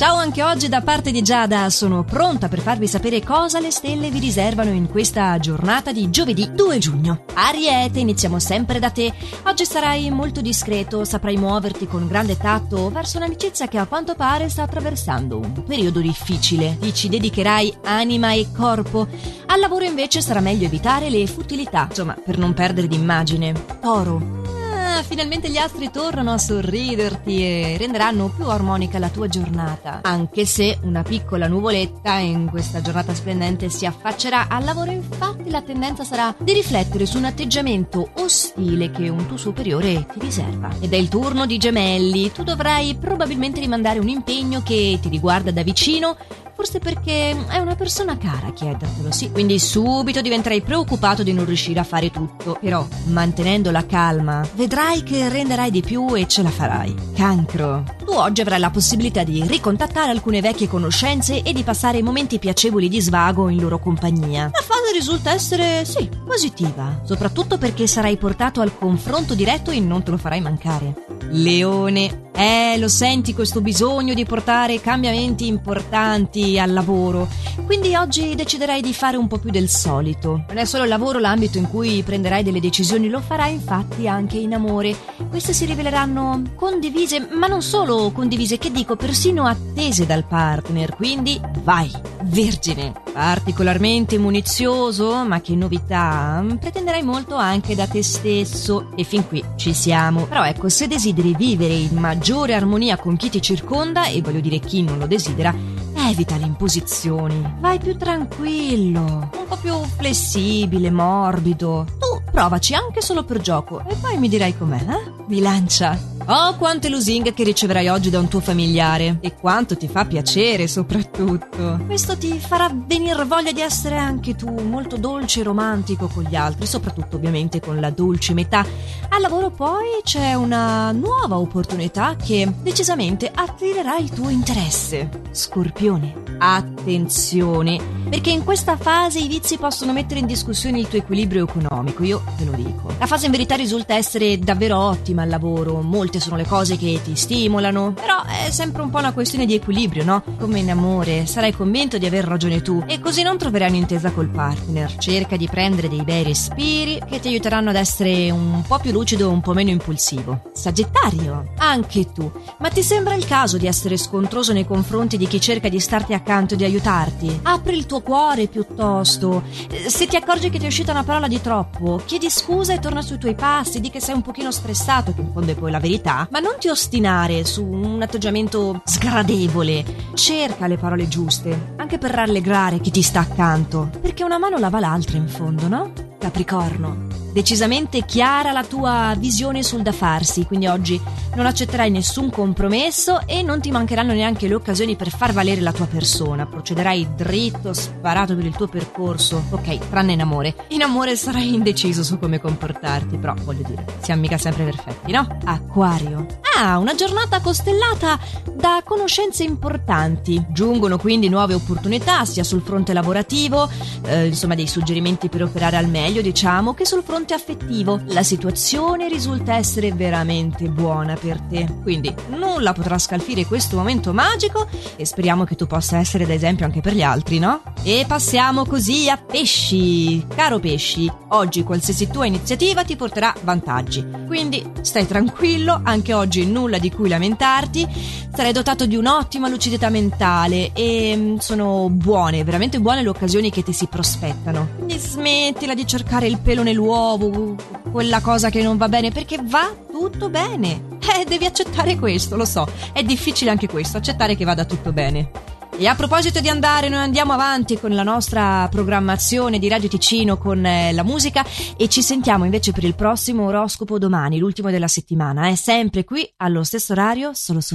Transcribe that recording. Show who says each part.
Speaker 1: Ciao anche oggi da parte di Giada, sono pronta per farvi sapere cosa le stelle vi riservano in questa giornata di giovedì 2 giugno. Ariete, iniziamo sempre da te. Oggi sarai molto discreto, saprai muoverti con grande tatto verso un'amicizia che a quanto pare sta attraversando un periodo difficile. Ti ci dedicherai anima e corpo. Al lavoro invece sarà meglio evitare le futilità, insomma, per non perdere d'immagine. Toro. Finalmente gli astri tornano a sorriderti e renderanno più armonica la tua giornata. Anche se una piccola nuvoletta in questa giornata splendente si affaccerà al lavoro, infatti la tendenza sarà di riflettere su un atteggiamento ostile che un tuo superiore ti riserva. Ed è il turno di gemelli. Tu dovrai probabilmente rimandare un impegno che ti riguarda da vicino Forse perché è una persona cara a chiedertelo, sì. Quindi subito diventerai preoccupato di non riuscire a fare tutto. Però, mantenendo la calma, vedrai che renderai di più e ce la farai. Cancro. Tu oggi avrai la possibilità di ricontattare alcune vecchie conoscenze e di passare momenti piacevoli di svago in loro compagnia. La fase risulta essere, sì, positiva. Soprattutto perché sarai portato al confronto diretto e non te lo farai mancare. Leone. Eh, lo senti questo bisogno di portare cambiamenti importanti al lavoro. Quindi oggi deciderai di fare un po' più del solito. Non è solo il lavoro l'ambito in cui prenderai delle decisioni, lo farai infatti anche in amore. Queste si riveleranno condivise, ma non solo condivise, che dico, persino attese dal partner. Quindi vai, vergine. Particolarmente munizioso, ma che novità, pretenderai molto anche da te stesso. E fin qui ci siamo. Però ecco, se desideri vivere in maggiore armonia con chi ti circonda, e voglio dire chi non lo desidera, evita le imposizioni. Vai più tranquillo, un po' più flessibile, morbido. Tu provaci anche solo per gioco e poi mi dirai com'è, eh? Bilancia. Oh, quante lusinghe che riceverai oggi da un tuo familiare e quanto ti fa piacere soprattutto. Questo ti farà venire voglia di essere anche tu molto dolce e romantico con gli altri, soprattutto ovviamente con la dolce metà. Al lavoro poi c'è una nuova opportunità che decisamente attirerà il tuo interesse. Scorpione, attenzione, perché in questa fase i vizi possono mettere in discussione il tuo equilibrio economico, io te lo dico. La fase in verità risulta essere davvero ottima al lavoro, molte sono le cose che ti stimolano, però è sempre un po' una questione di equilibrio, no? Come in amore, sarai convinto di aver ragione tu e così non troverai un'intesa col partner. Cerca di prendere dei bei respiri che ti aiuteranno ad essere un po' più lucido e un po' meno impulsivo. Sagittario, anche tu, ma ti sembra il caso di essere scontroso nei confronti di chi cerca di starti accanto e di aiutarti? Apri il tuo cuore piuttosto. Se ti accorgi che ti è uscita una parola di troppo, chiedi scusa e torna sui tuoi passi, di che sei un pochino stressato, che in fondo è poi la verità ma non ti ostinare su un atteggiamento sgradevole. Cerca le parole giuste, anche per rallegrare chi ti sta accanto, perché una mano lava l'altra in fondo, no? Capricorno. Decisamente chiara la tua visione sul da farsi, quindi oggi non accetterai nessun compromesso e non ti mancheranno neanche le occasioni per far valere la tua persona. Procederai dritto, sparato per il tuo percorso. Ok, tranne in amore. In amore sarai indeciso su come comportarti, però voglio dire, siamo mica sempre perfetti, no? Acquario. Ah, una giornata costellata da conoscenze importanti. Giungono quindi nuove opportunità sia sul fronte lavorativo, eh, insomma dei suggerimenti per operare al meglio, diciamo, che sul fronte affettivo. La situazione risulta essere veramente buona per te. Quindi nulla potrà scalfire questo momento magico e speriamo che tu possa essere d'esempio anche per gli altri, no? E passiamo così a pesci. Caro pesci, oggi qualsiasi tua iniziativa ti porterà vantaggi. Quindi stai tranquillo, anche oggi nulla di cui lamentarti. Sarai dotato di un'ottima lucidità mentale e mm, sono buone, veramente buone le occasioni che ti si prospettano. Quindi smettila di cercare il pelo nell'uovo, quella cosa che non va bene, perché va tutto bene. Eh, devi accettare questo, lo so. È difficile anche questo, accettare che vada tutto bene. E a proposito di andare, noi andiamo avanti con la nostra programmazione di Radio Ticino con eh, la musica e ci sentiamo invece per il prossimo oroscopo domani, l'ultimo della settimana. È sempre qui allo stesso orario, solo su